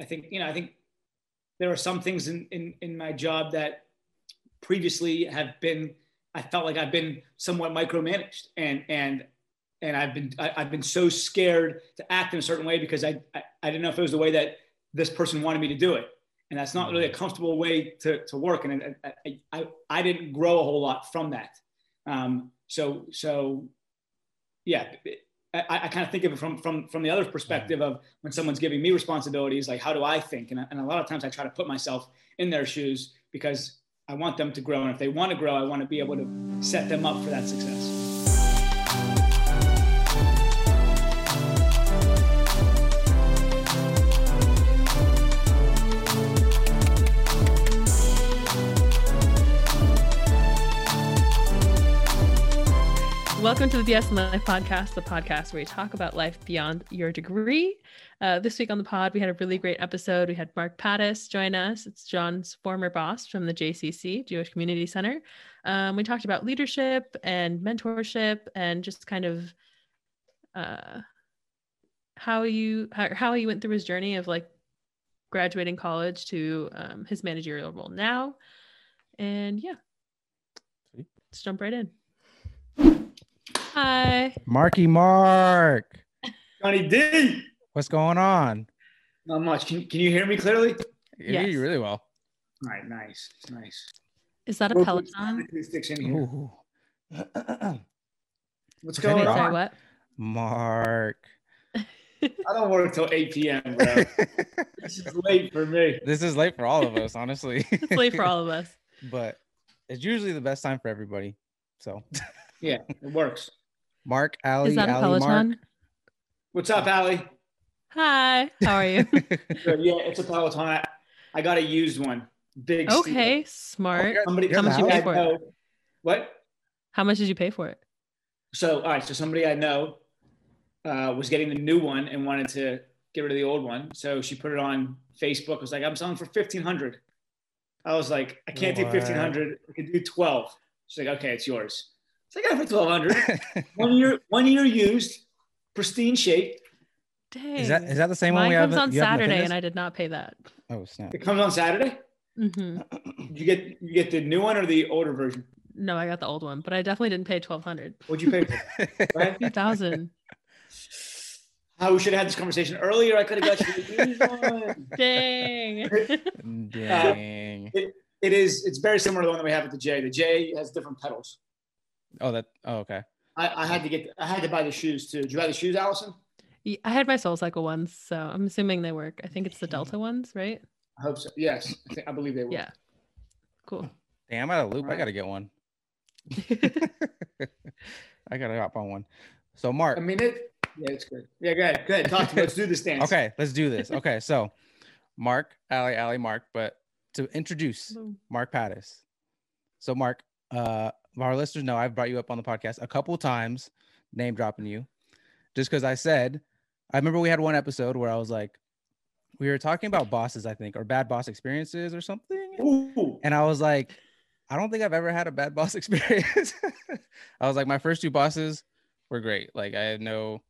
I think you know I think there are some things in in, in my job that previously have been I felt like I've been somewhat micromanaged and and and I've been I, have been so scared to act in a certain way because I, I, I didn't know if it was the way that this person wanted me to do it. And that's not really a comfortable way to, to work. And I, I, I didn't grow a whole lot from that. Um, so so yeah I, I kind of think of it from from from the other perspective mm-hmm. of when someone's giving me responsibilities like how do I think? And, and a lot of times I try to put myself in their shoes because I want them to grow. And if they want to grow I want to be able to set them up for that success. Welcome to the BS in Life podcast, the podcast where we talk about life beyond your degree. Uh, this week on the pod, we had a really great episode. We had Mark Pattis join us. It's John's former boss from the JCC, Jewish Community Center. Um, we talked about leadership and mentorship and just kind of uh, how you how, how he went through his journey of like graduating college to um, his managerial role now. And yeah, let's jump right in. Hi. Marky Mark. Johnny D. What's going on? Not much. Can, can you hear me clearly? I yes. hear you really well. All right, nice. Nice. Is that a Peloton? What's going on? Sorry, what? Mark. I don't work till 8 p.m., bro. this is late for me. This is late for all of us, honestly. it's late for all of us. But it's usually the best time for everybody. So yeah, it works. Mark, Ali, Is that Ali, a Peloton? Mark. What's up, Ali? Hi, how are you? Yeah, it's a Peloton. I, I got a used one. Big. Okay, smart. Oh, somebody, how much did you pay for know, it? What? How much did you pay for it? So, all right. So somebody I know uh, was getting the new one and wanted to get rid of the old one. So she put it on Facebook. Was like, I'm selling for fifteen hundred. I was like, I can't what? do fifteen hundred. I can do twelve. She's like, okay, it's yours. So I got it for twelve hundred. one year, one year used, pristine shape. Dang. Is that is that the same Mine one we have? It comes have? on Saturday, and I did not pay that. Oh snap! It comes on Saturday. Mm-hmm. You get you get the new one or the older version? No, I got the old one, but I definitely didn't pay twelve hundred. What'd you pay for? Two thousand. Oh, we should have had this conversation earlier. I could have got you the used one. Dang. Dang. Uh, it, it is. It's very similar to the one that we have at the J. The J has different pedals. Oh, that. Oh, okay. I, I had to get. I had to buy the shoes too. Did you buy the shoes, Allison? Yeah, I had my Soul Cycle ones, so I'm assuming they work. I think it's the Delta ones, right? I hope so. Yes, I, think, I believe they work. Yeah. Cool. Damn, I'm out of loop. Right. I gotta get one. I gotta hop on one. So, Mark. I mean it. Yeah, it's good. Yeah, go ahead. Go ahead. Talk to me. Let's do this dance. Okay, let's do this. Okay, so Mark, Ali, Ali, Mark, but to introduce Mark Pattis. So, Mark, uh, our listeners know I've brought you up on the podcast a couple times, name dropping you, just because I said, I remember we had one episode where I was like, we were talking about bosses, I think, or bad boss experiences or something. Ooh. And I was like, I don't think I've ever had a bad boss experience. I was like, my first two bosses were great. Like I had no,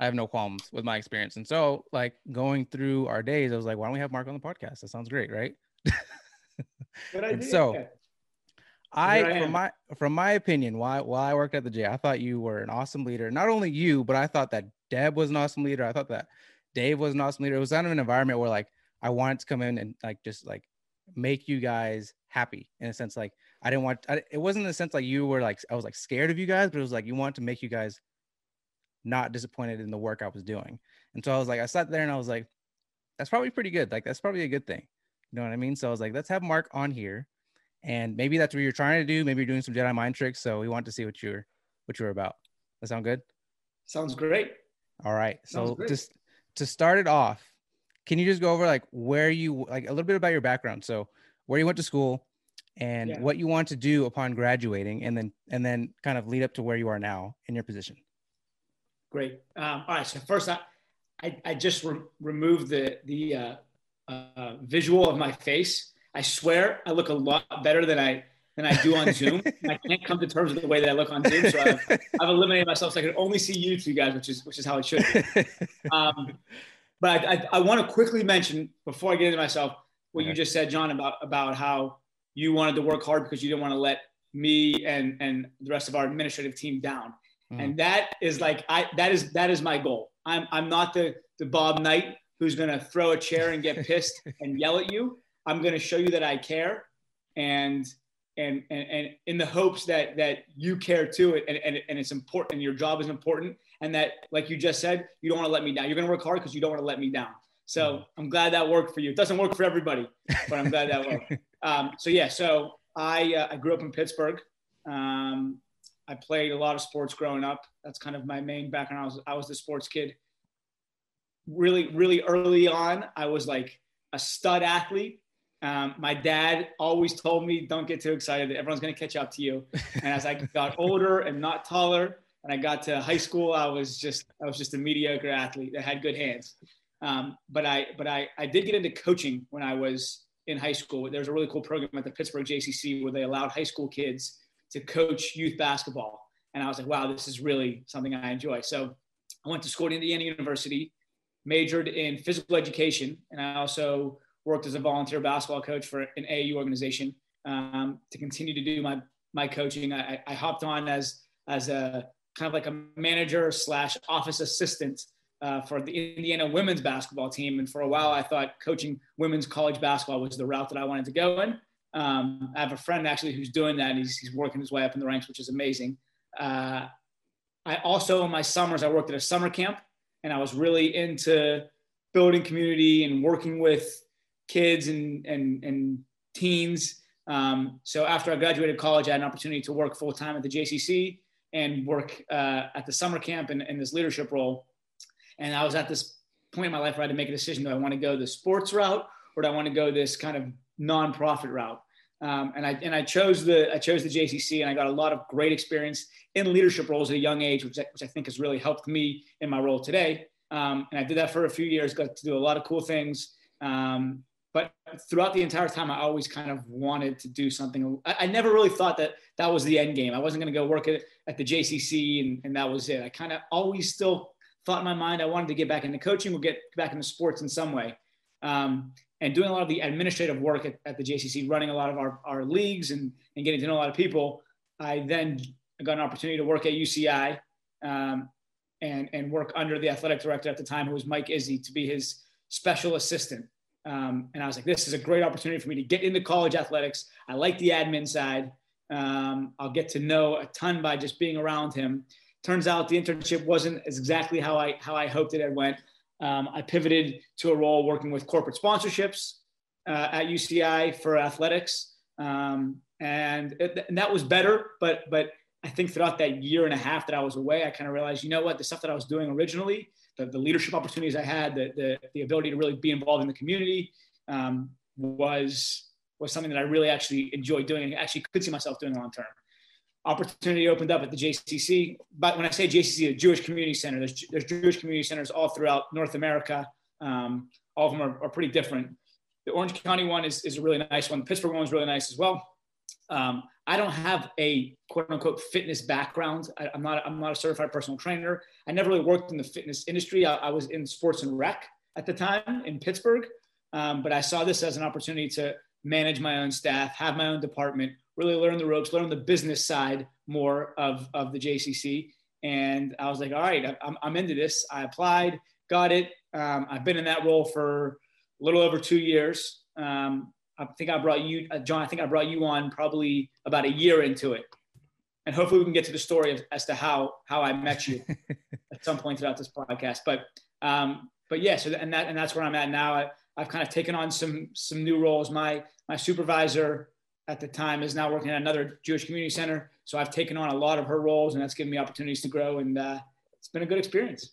I have no qualms with my experience. And so like going through our days, I was like, why don't we have Mark on the podcast? That sounds great, right? Good and so I, from my from my opinion, why while I worked at the J, I thought you were an awesome leader. Not only you, but I thought that Deb was an awesome leader. I thought that Dave was an awesome leader. It was kind of an environment where like I wanted to come in and like just like make you guys happy in a sense. Like I didn't want I, it wasn't in the sense like you were like I was like scared of you guys, but it was like you wanted to make you guys not disappointed in the work I was doing. And so I was like, I sat there and I was like, that's probably pretty good. Like that's probably a good thing. You know what I mean? So I was like, let's have Mark on here and maybe that's what you're trying to do. Maybe you're doing some Jedi mind tricks. So we want to see what you're what you're about. That sound good? Sounds great. All right. So just to start it off, can you just go over like where you like a little bit about your background? So where you went to school and yeah. what you want to do upon graduating, and then and then kind of lead up to where you are now in your position. Great. Um, all right. So first, I I, I just re- removed the the uh, uh, visual of my face I swear I look a lot better than I than I do on Zoom. I can't come to terms with the way that I look on Zoom, so I've, I've eliminated myself so I can only see you two guys, which is which is how it should be. Um, but I, I, I want to quickly mention before I get into myself what okay. you just said, John, about about how you wanted to work hard because you didn't want to let me and and the rest of our administrative team down. Mm. And that is like I that is that is my goal. I'm I'm not the the Bob Knight who's going to throw a chair and get pissed and yell at you. I'm going to show you that I care and and and, and in the hopes that that you care too and, and, and it's important and your job is important and that like you just said you don't want to let me down. You're going to work hard because you don't want to let me down. So mm. i'm glad that worked for you. It doesn't work for everybody but i'm glad that worked. Um, so yeah so i uh, i grew up in pittsburgh. Um, i played a lot of sports growing up. That's kind of my main background. I was i was the sports kid. Really really early on i was like a stud athlete um, my dad always told me, don't get too excited. Everyone's going to catch up to you. And as I got older and not taller, and I got to high school, I was just, I was just a mediocre athlete that had good hands. Um, but I, but I, I did get into coaching when I was in high school. There was a really cool program at the Pittsburgh JCC where they allowed high school kids to coach youth basketball. And I was like, wow, this is really something I enjoy. So I went to school at Indiana University, majored in physical education, and I also worked as a volunteer basketball coach for an AAU organization um, to continue to do my my coaching. I, I, hopped on as as a kind of like a manager slash office assistant uh, for the Indiana women's basketball team, and for a while I thought coaching women's college basketball was the route that I wanted to go in. Um, I have a friend actually who's doing that, he's, he's working his way up in the ranks, which is amazing. Uh, I also in my summers I worked at a summer camp, and I was really into building community and working with kids and and and teens. Um, so after I graduated college, I had an opportunity to work full time at the JCC and work uh, at the summer camp in, in this leadership role. And I was at this point in my life where I had to make a decision: Do I want to go the sports route or do I want to go this kind of nonprofit route? Um, and I and I chose the I chose the JCC, and I got a lot of great experience in leadership roles at a young age, which I, which I think has really helped me in my role today. Um, and I did that for a few years, got to do a lot of cool things. Um, but throughout the entire time, I always kind of wanted to do something. I, I never really thought that that was the end game. I wasn't going to go work at, at the JCC and, and that was it. I kind of always still thought in my mind I wanted to get back into coaching or get back into sports in some way. Um, and doing a lot of the administrative work at, at, the JCC, running a lot of our, our leagues and, and getting to know a lot of people, I then got an opportunity to work at UCI um, and, and work under the athletic director at the time, who was Mike Izzi, to be his special assistant. Um, and I was like, this is a great opportunity for me to get into college athletics. I like the admin side. Um, I'll get to know a ton by just being around him. Turns out the internship wasn't exactly how I how I hoped it had went. Um, I pivoted to a role working with corporate sponsorships uh, at UCI for athletics, um, and, it, and that was better. But but I think throughout that year and a half that I was away, I kind of realized, you know what, the stuff that I was doing originally the, the leadership opportunities I had, the, the, the ability to really be involved in the community um, was, was something that I really actually enjoyed doing and actually could see myself doing long term. Opportunity opened up at the JCC. But when I say JCC, Jewish Community Center, there's, there's Jewish community centers all throughout North America. Um, all of them are, are, pretty different. The Orange County one is, is a really nice one. The Pittsburgh one is really nice as well. Um, I don't have a quote unquote fitness background. I, am not I'm not a certified personal trainer. I never really worked in the fitness industry. I, I was in sports and rec at the time in Pittsburgh, um, but I saw this as an opportunity to manage my own staff, have my own department, really learn the ropes, learn the business side more of of the JCC. And I was like, all right, I'm, I'm into this. I applied, got it. Um, I've been in that role for a little over two years. Um, I think I brought you, uh, John. I think I brought you on probably about a year into it, and hopefully we can get to the story of, as to how how I met you at some point throughout this podcast. But um, but yeah, so and that and that's where I'm at now. I, I've kind of taken on some some new roles. My my supervisor at the time is now working at another Jewish community center, so I've taken on a lot of her roles, and that's given me opportunities to grow, and uh, it's been a good experience.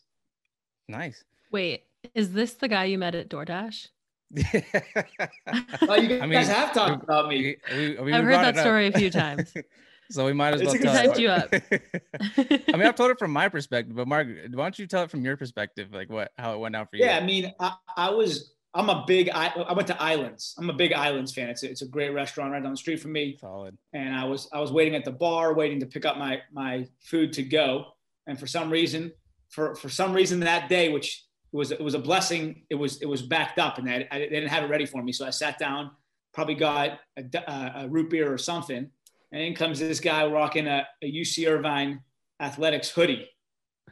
Nice. Wait, is this the guy you met at DoorDash? Well, you guys I mean, have talked about me. We, we, I've heard that story a few times. so we might as well tell it. you up. I mean, I've told it from my perspective, but Mark, why don't you tell it from your perspective, like what how it went down for you? Yeah, I mean, I, I was I'm a big I, I went to Islands. I'm a big Islands fan. It's a, it's a great restaurant right down the street from me. Solid. And I was I was waiting at the bar, waiting to pick up my my food to go. And for some reason, for for some reason that day, which it was it was a blessing. It was it was backed up, and I, they didn't have it ready for me. So I sat down, probably got a, a, root beer or something, and in comes this guy rocking a, a UC Irvine athletics hoodie,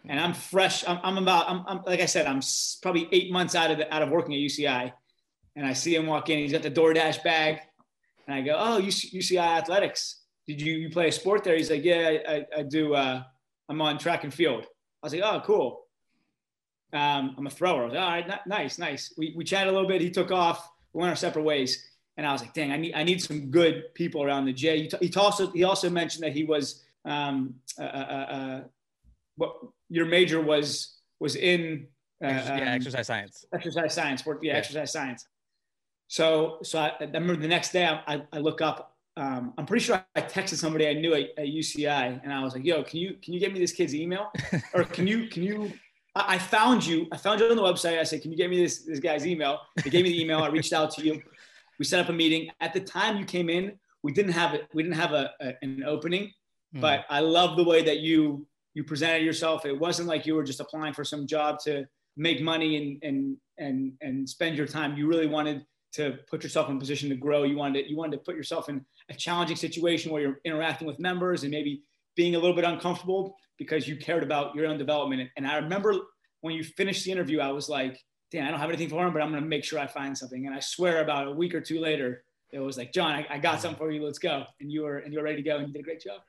and I'm fresh. I'm, I'm about I'm, I'm, like I said, I'm probably eight months out of the, out of working at UCI, and I see him walk in. He's got the DoorDash bag, and I go, "Oh, UCI athletics. Did you, you play a sport there?" He's like, "Yeah, I, I do. Uh, I'm on track and field." I was like, "Oh, cool." Um, I'm a thrower. I was like, all right, n- nice, nice. We, we chatted a little bit. He took off. We went our separate ways. And I was like, dang, I need, I need some good people around the J. He, t- he also, he also mentioned that he was, um, uh, uh, uh, what your major was, was in, uh, yeah, um, exercise science, exercise science, yeah, yeah, exercise science. So, so I, I remember the next day I, I look up, um, I'm pretty sure I texted somebody I knew at, at UCI and I was like, yo, can you, can you get me this kid's email or can you, can you I found you. I found you on the website. I said, "Can you get me this this guy's email?" They gave me the email. I reached out to you. We set up a meeting. At the time you came in, we didn't have it. We didn't have a, a an opening, mm. but I love the way that you you presented yourself. It wasn't like you were just applying for some job to make money and and and and spend your time. You really wanted to put yourself in a position to grow. You wanted to, you wanted to put yourself in a challenging situation where you're interacting with members and maybe being a little bit uncomfortable because you cared about your own development. And I remember when you finished the interview, I was like, damn, I don't have anything for him, but I'm going to make sure I find something. And I swear about a week or two later, it was like, John, I, I got something for you. Let's go. And you were, and you were ready to go and you did a great job.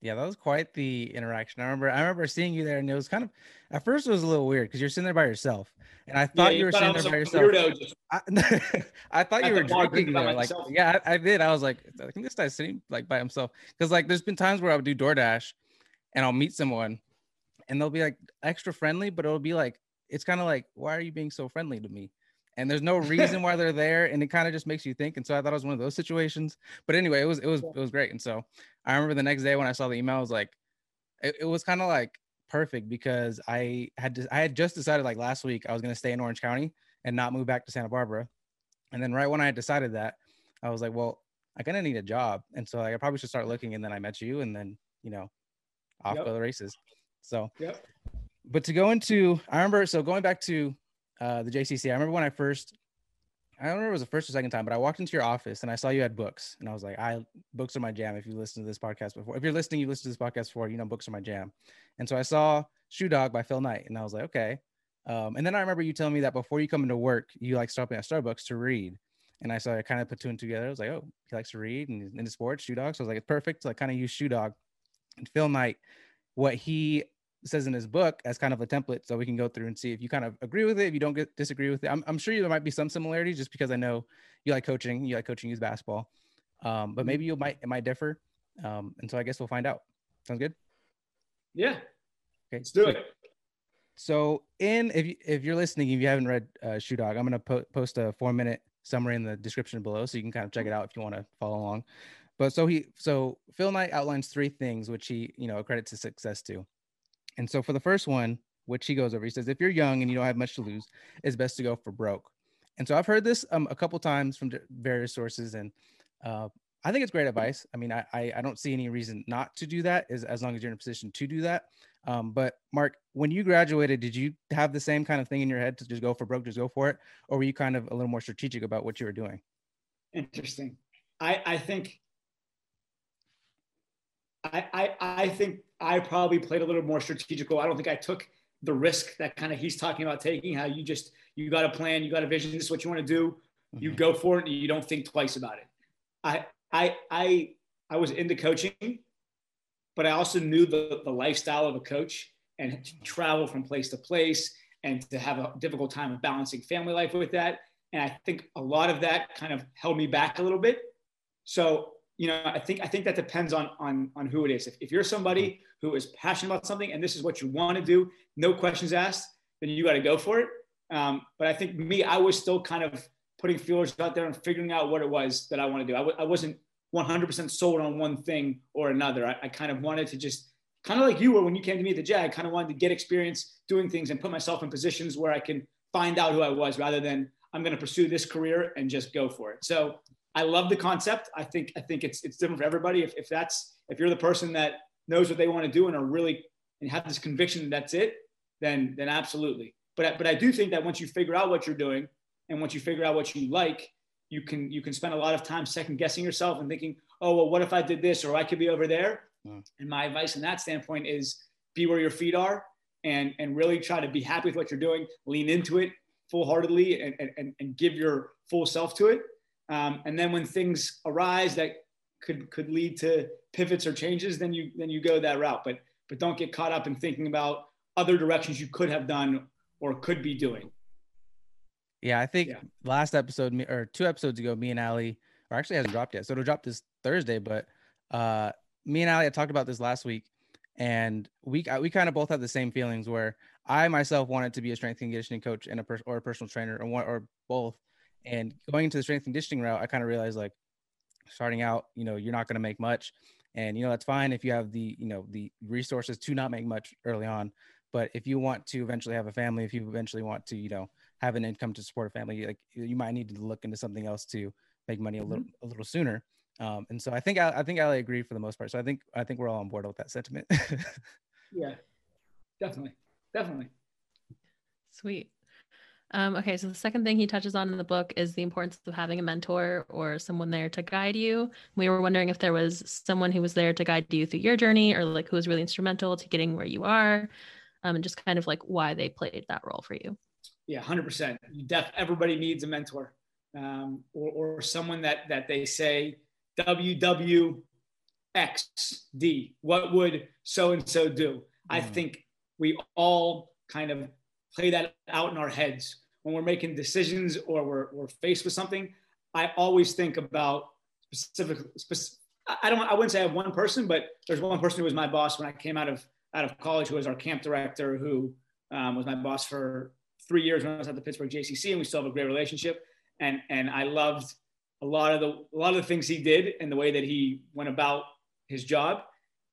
Yeah, that was quite the interaction. I remember, I remember seeing you there, and it was kind of, at first, it was a little weird because you're sitting there by yourself, and I thought yeah, you, you were sitting there by yourself. I, I, thought you were drinking there. Like, yeah, I, I, did. I was like, I think this guy's sitting like by himself because like there's been times where I would do DoorDash, and I'll meet someone, and they'll be like extra friendly, but it'll be like it's kind of like, why are you being so friendly to me? And there's no reason why they're there, and it kind of just makes you think. And so I thought it was one of those situations. But anyway, it was it was it was great. And so I remember the next day when I saw the email, I was like, it, it was kind of like perfect because I had to, I had just decided like last week I was gonna stay in Orange County and not move back to Santa Barbara. And then right when I had decided that, I was like, well, I kind of need a job, and so like, I probably should start looking. And then I met you, and then you know, off yep. go the races. So, yep. But to go into, I remember, so going back to uh, the JCC, I remember when I first, I don't remember it was the first or second time, but I walked into your office and I saw you had books, and I was like, I books are my jam. If you listen to this podcast before, if you're listening, you listen to this podcast before, you know, books are my jam. And so I saw Shoe Dog by Phil Knight, and I was like, okay. Um, and then I remember you telling me that before you come into work, you like stopping at Starbucks to read. And I saw I kind of put two and together. I was like, oh, he likes to read and into sports, Shoe Dog. So I was like, it's perfect. I kind of use Shoe Dog and Phil Knight. What he says in his book as kind of a template so we can go through and see if you kind of agree with it if you don't get disagree with it. I'm, I'm sure there might be some similarities just because i know you like coaching you like coaching youth basketball. Um, but maybe you might it might differ. Um, and so i guess we'll find out. Sounds good? Yeah. Okay. Let's do so, it. so in if you if you're listening if you haven't read uh, shoe dog i'm going to po- post a four minute summary in the description below so you can kind of check it out if you want to follow along. But so he so phil knight outlines three things which he you know accredits his success to and so for the first one, which he goes over, he says, if you're young and you don't have much to lose, it's best to go for broke. And so I've heard this um, a couple times from various sources, and uh, I think it's great advice. I mean, I, I, I don't see any reason not to do that as, as long as you're in a position to do that. Um, but Mark, when you graduated, did you have the same kind of thing in your head to just go for broke, just go for it, or were you kind of a little more strategic about what you were doing? Interesting. I I think I, I, I think I probably played a little more strategical. I don't think I took the risk that kind of he's talking about taking. How you just you got a plan, you got a vision. This is what you want to do. Mm-hmm. You go for it, and you don't think twice about it. I I I I was into coaching, but I also knew the the lifestyle of a coach and to travel from place to place and to have a difficult time of balancing family life with that. And I think a lot of that kind of held me back a little bit. So you know, I think I think that depends on on on who it is. If, if you're somebody who is passionate about something and this is what you want to do, no questions asked, then you got to go for it. Um, but I think me, I was still kind of putting feelers out there and figuring out what it was that I want to do. I w- I wasn't 100% sold on one thing or another. I, I kind of wanted to just kind of like you were when you came to me at the Jag. I kind of wanted to get experience doing things and put myself in positions where I can find out who I was rather than I'm going to pursue this career and just go for it. So I love the concept. I think I think it's it's different for everybody. If, if that's if you're the person that knows what they want to do and are really and have this conviction that that's it, then then absolutely. but I, but I do think that once you figure out what you're doing and once you figure out what you like, you can you can spend a lot of time second guessing yourself and thinking, oh well, what if I did this or I could be over there. Mm. And my advice in that standpoint is be where your feet are and and really try to be happy with what you're doing, lean into it full heartedly and, and, and give your full self to it. Um, and then when things arise that could could lead to pivots or changes, then you then you go that route. But but don't get caught up in thinking about other directions you could have done or could be doing. Yeah, I think yeah. last episode or two episodes ago, me and Ali, or actually hasn't dropped yet, so it'll drop this Thursday. But uh, me and Ali had talked about this last week, and we we kind of both had the same feelings where I myself wanted to be a strength and conditioning coach and a per- or a personal trainer or one or both. And going into the strength and conditioning route, I kind of realized like starting out, you know, you're not going to make much, and you know that's fine if you have the you know the resources to not make much early on. But if you want to eventually have a family, if you eventually want to, you know, have an income to support a family, like you might need to look into something else to make money a little mm-hmm. a little sooner. Um, and so I think I, I think I agree for the most part. So I think I think we're all on board with that sentiment. yeah, definitely, definitely. Sweet. Um, okay, so the second thing he touches on in the book is the importance of having a mentor or someone there to guide you. We were wondering if there was someone who was there to guide you through your journey, or like who was really instrumental to getting where you are, um, and just kind of like why they played that role for you. Yeah, hundred percent. Def everybody needs a mentor, um, or, or someone that that they say WWXD. What would so and so do? Mm. I think we all kind of play that out in our heads when we're making decisions or we're, we're faced with something. I always think about specific. I don't. I wouldn't say I have one person, but there's one person who was my boss when I came out of out of college, who was our camp director, who um, was my boss for three years when I was at the Pittsburgh JCC, and we still have a great relationship. And and I loved a lot of the a lot of the things he did and the way that he went about his job.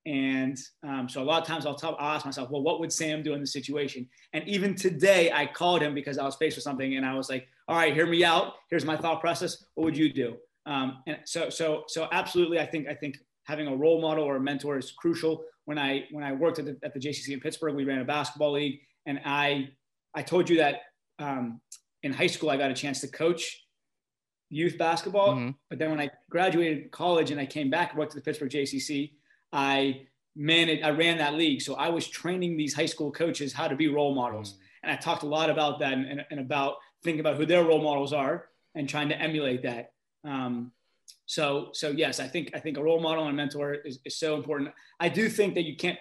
And um, so a lot of times I'll, tell, I'll ask myself, well, what would Sam do in this situation? And even today, I called him because I was faced with something, and I was like, all right, hear me out. Here's my thought process. What would you do? Um, and so so so absolutely, I think I think having a role model or a mentor is crucial. When I when I worked at the, at the JCC in Pittsburgh, we ran a basketball league, and I I told you that um, in high school I got a chance to coach youth basketball. Mm-hmm. But then when I graduated college and I came back and worked at the Pittsburgh JCC, I managed, I ran that league. So I was training these high school coaches how to be role models. Mm-hmm. And I talked a lot about that and, and, about thinking about who their role models are and trying to emulate that. Um, so, so yes, I think, I think a role model and a mentor is, is so important. I do think that you can't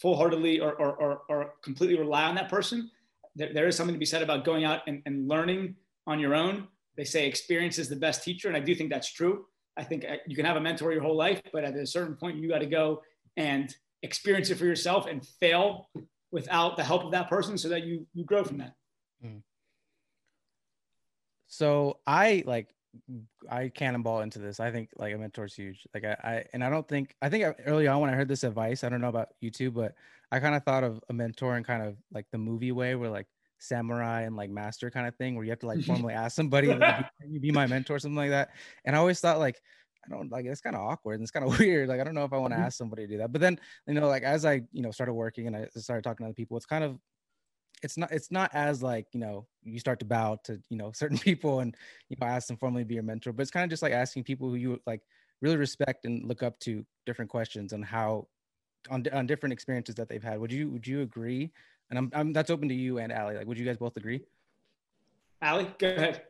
full heartedly or, or, or, or, completely rely on that person. There, there is something to be said about going out and, and learning on your own they say experience is the best teacher, and I do think that's true. I think uh, you can have a mentor your whole life, but at a certain point, you got to go and experience it for yourself and fail without the help of that person, so that you you grow from that. Hmm. So I like I cannonball into this. I think like a mentor is huge. Like I, I and I don't think I think early on when I heard this advice, I don't know about you but I kind of thought of a mentor in kind of like the movie way, where like samurai and like master kind of thing where you have to like formally ask somebody like, you be my mentor? or something like that and i always thought like i don't like it's kind of awkward and it's kind of weird like i don't know if i want to mm-hmm. ask somebody to do that. But then you know like as i you know started working and i started talking to other people it's kind of it's not it's not as like you know you start to bow to you know certain people and you know ask them formally be your mentor but it's kind of just like asking people who you like really respect and look up to different questions and how on, on different experiences that they've had. Would you would you agree and I'm, I'm that's open to you and Ali. Like, would you guys both agree? Ali, go ahead.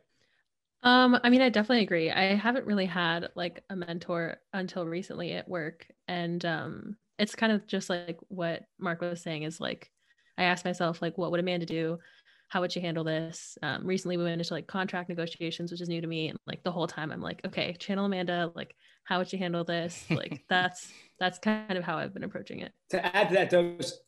Um, I mean, I definitely agree. I haven't really had like a mentor until recently at work. And um it's kind of just like what Mark was saying is like I asked myself, like, what would Amanda do? How would she handle this? Um, recently we went into like contract negotiations, which is new to me. And like the whole time I'm like, okay, channel Amanda, like, how would she handle this? Like that's that's kind of how I've been approaching it. To add to that, those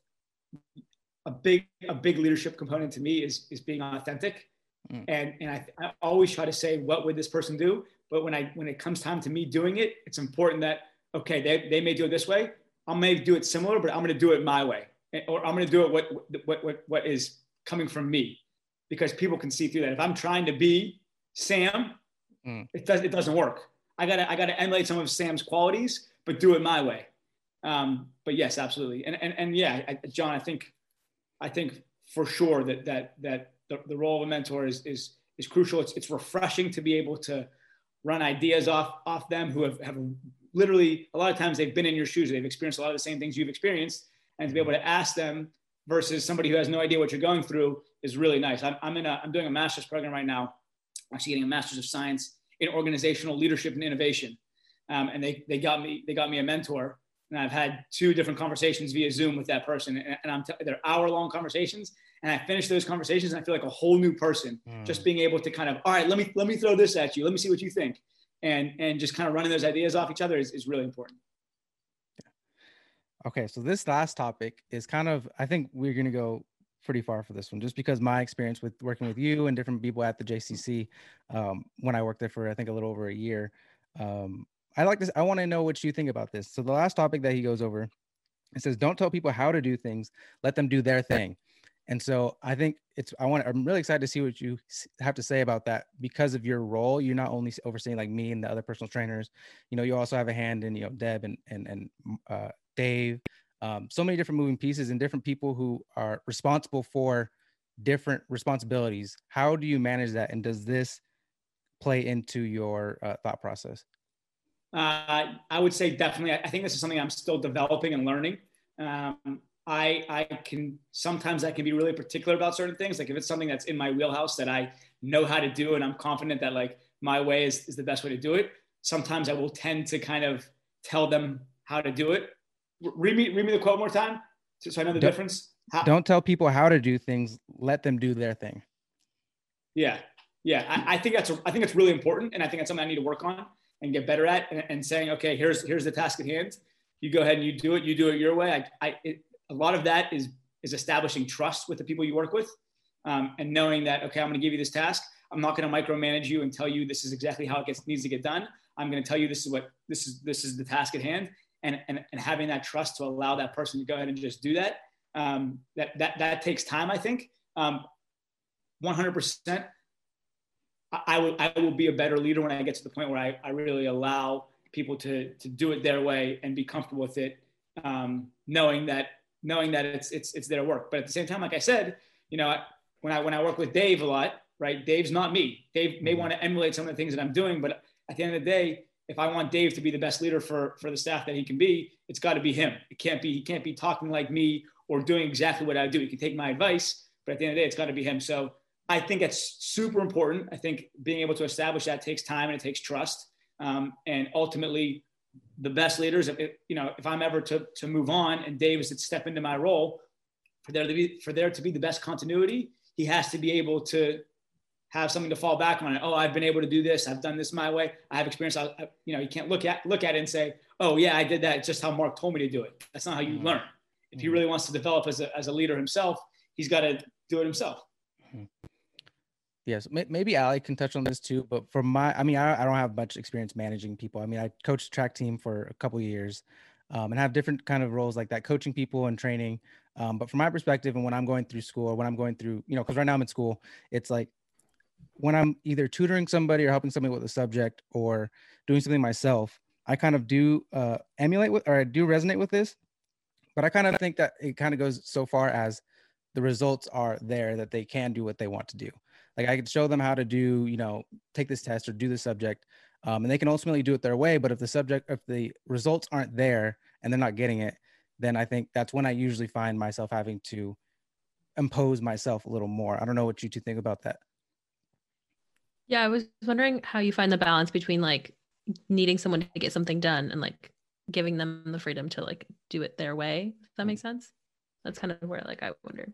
a big a big leadership component to me is is being authentic. Mm. and and I, I always try to say what would this person do? But when i when it comes time to me doing it it's important that okay they, they may do it this way. I may do it similar but i'm going to do it my way. Or i'm going to do it what, what what what is coming from me. Because people can see through that. If i'm trying to be sam mm. it does it doesn't work. I gotta i gotta emulate some of sam's qualities but do it my way. Um, but yes absolutely. And and, and yeah I, john i think I think for sure that that that the, the role of a mentor is is is crucial. It's it's refreshing to be able to run ideas off off them who have, have literally a lot of times they've been in your shoes. They've experienced a lot of the same things you've experienced, and to be able to ask them versus somebody who has no idea what you're going through is really nice. I'm, I'm in a I'm doing a master's program right now. Actually getting a master's of science in organizational leadership and innovation, um, and they they got me they got me a mentor and I've had two different conversations via Zoom with that person, and, and I'm t- they're hour long conversations, and I finish those conversations and I feel like a whole new person, mm. just being able to kind of all right, let me let me throw this at you, let me see what you think, and and just kind of running those ideas off each other is, is really important. Okay, so this last topic is kind of I think we're gonna go pretty far for this one, just because my experience with working with you and different people at the JCC, um, when I worked there for I think a little over a year. Um, I like this. I want to know what you think about this. So the last topic that he goes over, it says, "Don't tell people how to do things. Let them do their thing." And so I think it's. I want. I'm really excited to see what you have to say about that because of your role. You're not only overseeing like me and the other personal trainers. You know, you also have a hand in you know Deb and and and uh, Dave. Um, so many different moving pieces and different people who are responsible for different responsibilities. How do you manage that? And does this play into your uh, thought process? Uh, I would say definitely. I think this is something I'm still developing and learning. Um, I I can sometimes I can be really particular about certain things. Like if it's something that's in my wheelhouse that I know how to do and I'm confident that like my way is, is the best way to do it. Sometimes I will tend to kind of tell them how to do it. Read me read me the quote more time so I know the don't, difference. How, don't tell people how to do things. Let them do their thing. Yeah, yeah. I, I think that's a, I think it's really important, and I think that's something I need to work on and get better at and, and, saying, okay, here's here's the task at hand. You go ahead and you do it. You do it your way. I, I it, a lot of that is is establishing trust with the people you work with, um, and knowing that okay, I'm going to give you this task. I'm not going to micromanage you and tell you this is exactly how it gets needs to get done. I'm going to tell you this is what this is this is the task at hand, and and, and having that trust to allow that person to go ahead and just do that. Um, that that that takes time, I think. Um, 100%. I will I will be a better leader when I get to the point where I, I really allow people to to do it their way and be comfortable with it, um, knowing that knowing that it's it's it's their work. But at the same time, like I said, you know, when I when I work with Dave a lot, right? Dave's not me. Dave may mm-hmm. want to emulate some of the things that I'm doing, but at the end of the day, if I want Dave to be the best leader for for the staff that he can be, it's got to be him. It can't be he can't be talking like me or doing exactly what I do. He can take my advice, but at the end of the day, it's got to be him. So I think it's super important. I think being able to establish that takes time and it takes trust. Um, and ultimately, the best leaders, if, you know, if I'm ever to, to move on and Dave is to step into my role, for there to be for there to be the best continuity, he has to be able to have something to fall back on. Oh, I've been able to do this. I've done this my way. I have experience. I, I, you know, you can't look at look at it and say, "Oh, yeah, I did that." It's just how Mark told me to do it. That's not how you mm-hmm. learn. If he mm-hmm. really wants to develop as a, as a leader himself, he's got to do it himself. Yes, maybe Ali can touch on this too. But for my, I mean, I, I don't have much experience managing people. I mean, I coached track team for a couple years, um, and have different kind of roles like that, coaching people and training. Um, but from my perspective, and when I'm going through school, or when I'm going through, you know, because right now I'm in school, it's like when I'm either tutoring somebody or helping somebody with a subject or doing something myself, I kind of do uh, emulate with, or I do resonate with this. But I kind of think that it kind of goes so far as the results are there that they can do what they want to do. Like I could show them how to do, you know, take this test or do the subject, um, and they can ultimately do it their way. But if the subject, if the results aren't there and they're not getting it, then I think that's when I usually find myself having to impose myself a little more. I don't know what you two think about that. Yeah, I was wondering how you find the balance between like needing someone to get something done and like giving them the freedom to like do it their way. Does that makes sense? That's kind of where like I wonder.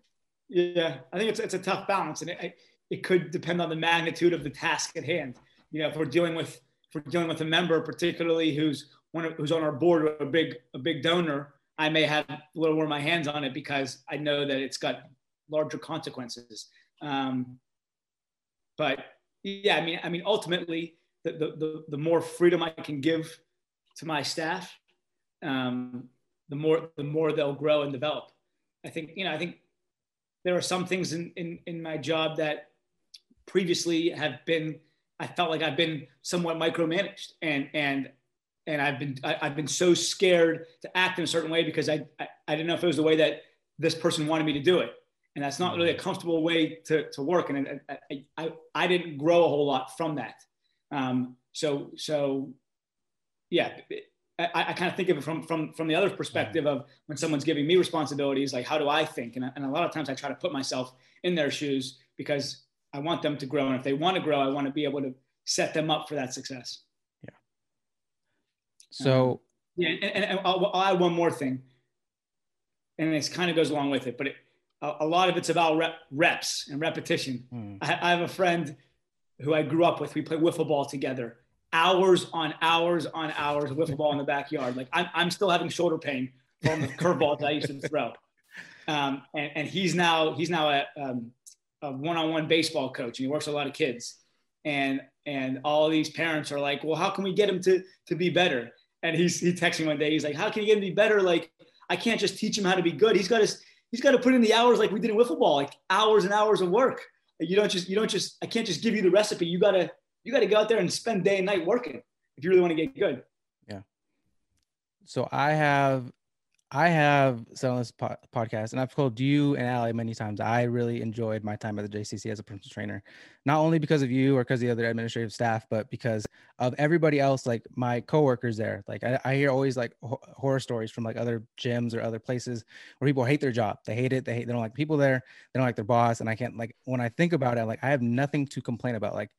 Yeah, I think it's it's a tough balance, and it, it could depend on the magnitude of the task at hand. You know, if we're dealing with if we're dealing with a member, particularly who's one of, who's on our board, or a big a big donor, I may have a little more of my hands on it because I know that it's got larger consequences. Um, but yeah, I mean, I mean, ultimately, the, the, the, the more freedom I can give to my staff, um, the more the more they'll grow and develop. I think you know, I think there are some things in, in, in my job that previously have been I felt like I've been somewhat micromanaged and and and I've been I, have been so scared to act in a certain way because I, I, I didn't know if it was the way that this person wanted me to do it and that's not really a comfortable way to, to work. And I, I, I didn't grow a whole lot from that. Um, so, so yeah, I, I kind of think of it from, from, from the other perspective of when someone's giving me responsibilities, like how do I think? And, and a lot of times I try to put myself in their shoes because I want them to grow. And if they want to grow, I want to be able to set them up for that success. Yeah. So, um, yeah. And, and I'll, I'll, add one more thing. And this kind of goes along with it, but it, a, a, lot of it's about rep, reps and repetition. Mm. I, I have a friend who I grew up with. We played wiffle ball together hours on hours on hours of wiffle ball in the backyard. Like I'm, I'm still having shoulder pain from the curveballs I used to throw. Um, and, and, he's now he's now a, um, a, one-on-one baseball coach, and he works with a lot of kids. And and all these parents are like, well, how can we get him to to be better? And he's he texted me one day. He's like, how can you get him to be better? Like I can't just teach him how to be good. He's got to he's got to put in the hours like we did in wiffle ball, like hours and hours of work. You don't just you don't just I can't just give you the recipe. You got to you got to go out there and spend day and night working if you really want to get good. Yeah. So I have, I have said on this po- podcast, and I've told you and Ali many times. I really enjoyed my time at the JCC as a personal trainer, not only because of you or because of the other administrative staff, but because of everybody else, like my coworkers there. Like I, I hear always like ho- horror stories from like other gyms or other places where people hate their job. They hate it. They hate. They don't like people there. They don't like their boss. And I can't like when I think about it, like I have nothing to complain about. Like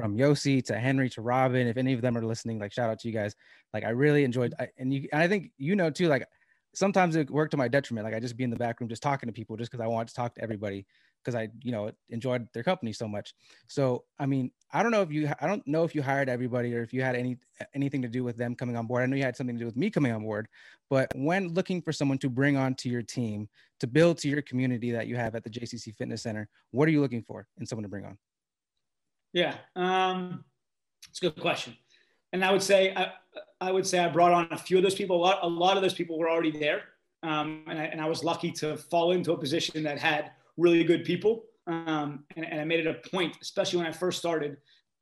from Yossi to Henry to Robin. If any of them are listening, like shout out to you guys. Like I really enjoyed, I, and you, and I think you know too. Like sometimes it worked to my detriment. Like I just be in the back room just talking to people just because I want to talk to everybody because I you know enjoyed their company so much. So I mean, I don't know if you, I don't know if you hired everybody or if you had any anything to do with them coming on board. I know you had something to do with me coming on board, but when looking for someone to bring on to your team to build to your community that you have at the JCC Fitness Center, what are you looking for in someone to bring on? Yeah, um, it's a good question. And I would say I, I, would say I brought on a few of those people. A lot, a lot of those people were already there, um, and, I, and I was lucky to fall into a position that had really good people. Um, and, and I made it a point, especially when I first started,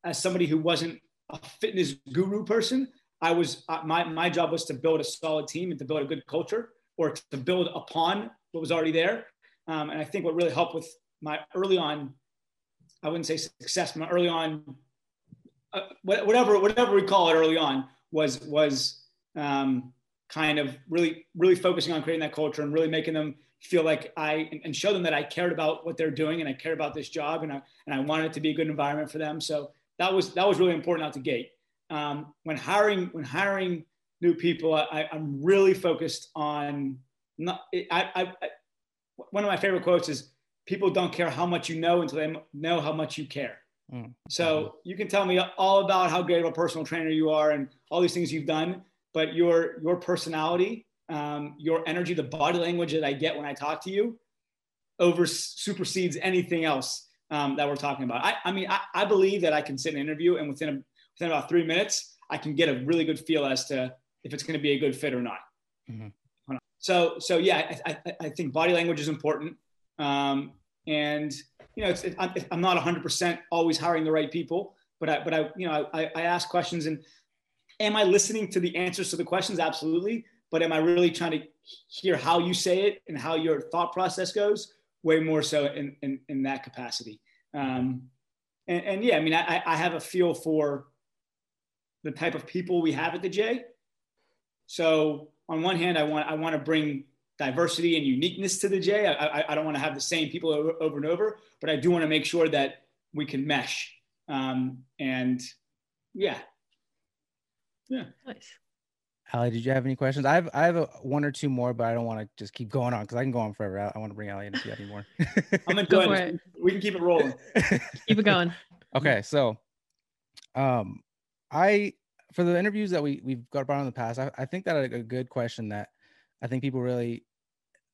as somebody who wasn't a fitness guru person. I was uh, my my job was to build a solid team and to build a good culture, or to build upon what was already there. Um, and I think what really helped with my early on I wouldn't say success, but early on, uh, whatever whatever we call it early on was was um, kind of really really focusing on creating that culture and really making them feel like I and show them that I cared about what they're doing and I cared about this job and I and I wanted it to be a good environment for them. So that was that was really important out the gate. Um, when hiring when hiring new people, I, am really focused on not. I, I, I one of my favorite quotes is people don't care how much you know until they know how much you care. Mm. So you can tell me all about how great of a personal trainer you are and all these things you've done, but your your personality, um, your energy, the body language that I get when I talk to you, over supersedes anything else um, that we're talking about. I, I mean, I, I, believe that I can sit in an interview and within a, within about three minutes, I can get a really good feel as to if it's going to be a good fit or not. Mm-hmm. So so yeah, I, I, I think body language is important. Um, and you know, it's, it, I'm not 100% always hiring the right people, but I, but I, you know, I, I ask questions and am I listening to the answers to the questions? Absolutely. But am I really trying to hear how you say it and how your thought process goes? Way more so in, in, in that capacity. Um, and, and, yeah, I mean, I, I have a feel for the type of people we have at the J. So on one hand, I want I want to bring diversity and uniqueness to the J. I, I, I don't want to have the same people over, over, and over, but I do want to make sure that we can mesh. Um, and yeah, yeah. Nice. Ali, did you have any questions? I have I have a, one or two more, but I don't want to just keep going on because I can go on forever. I, I want to bring Ali in if you have any more. I'm enjoying it. We can keep it rolling. keep it going. Okay, so um, I for the interviews that we we've got brought in the past, I, I think that a, a good question that I think people really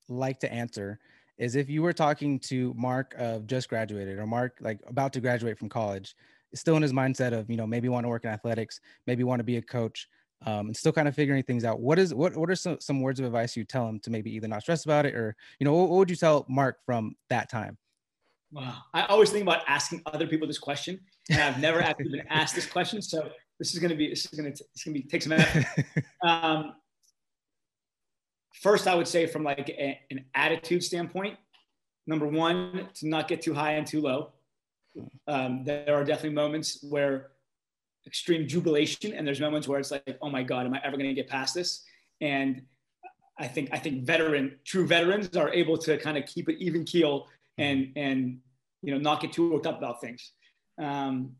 like to answer is if you were talking to Mark of just graduated or Mark like about to graduate from college, still in his mindset of you know maybe want to work in athletics, maybe want to be a coach, um, and still kind of figuring things out. What is what what are some, some words of advice you tell him to maybe either not stress about it or you know what, what would you tell Mark from that time? Wow, I always think about asking other people this question, and I've never actually been asked this question, so this is going to be this is going to it's going to be take some effort. Um, first, I would say from like a, an attitude standpoint, number one, to not get too high and too low. Um, there are definitely moments where extreme jubilation, and there's moments where it's like, oh my God, am I ever going to get past this? And I think I think veteran, true veterans are able to kind of keep an even keel and and you know not get too worked up about things. Um,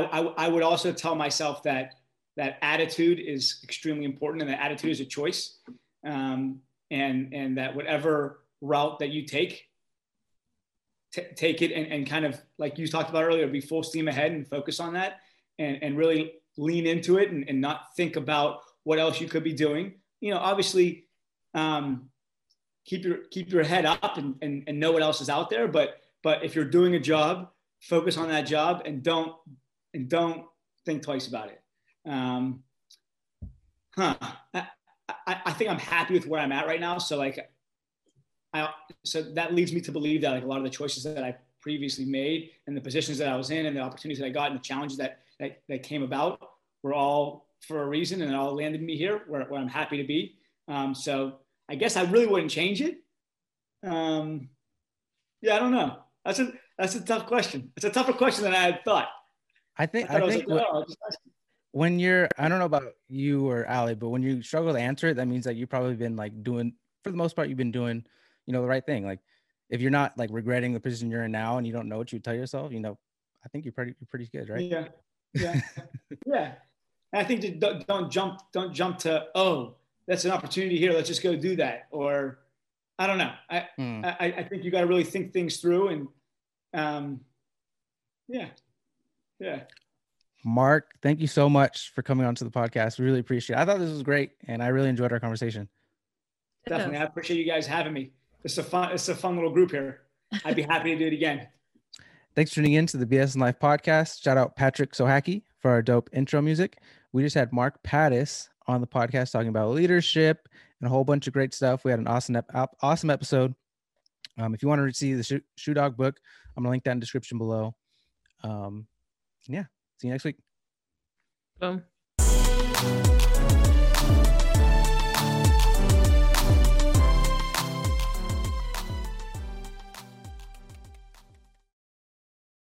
I, I, I would also tell myself that that attitude is extremely important and that attitude is a choice. Um, and and that whatever route that you take t- take it and, and kind of like you talked about earlier be full steam ahead and focus on that and, and really lean into it and, and not think about what else you could be doing. You know obviously um, keep your keep your head up and, and, and know what else is out there but but if you're doing a job focus on that job and don't and don't think twice about it um, huh. I, I, I think I'm happy with where I'm at right now. So like, I, so that leads me to believe that like a lot of the choices that I previously made and the positions that I was in and the opportunities that I got and the challenges that, that, that came about were all for a reason and it all landed me here where, where I'm happy to be. Um, so I guess I really wouldn't change it. Um, yeah, I don't know. That's a, that's a tough question. It's a tougher question than I had thought. I think, I, I think, like, oh, when you're i don't know about you or ali but when you struggle to answer it that means that you've probably been like doing for the most part you've been doing you know the right thing. Like if you're not like regretting the position you're in now and you don't know what you tell yourself you know i think you're pretty you're pretty good right? Yeah. Yeah. Yeah. And i think don't, don't jump don't jump to oh that's an opportunity here. Let's just go do that. Or i don't know. I hmm. I, I think you got to really think things through and um yeah yeah Mark, thank you so much for coming on to the podcast. We really appreciate it. I thought this was great and I really enjoyed our conversation. Definitely. I appreciate you guys having me. It's a fun, it's a fun little group here. I'd be happy to do it again. Thanks for tuning in to the BS and Life podcast. Shout out Patrick Sohaki for our dope intro music. We just had Mark Pattis on the podcast talking about leadership and a whole bunch of great stuff. We had an awesome, awesome episode. Um, if you want to see the Shoe Dog book, I'm gonna link that in the description below. Um, yeah, See you next week. Boom.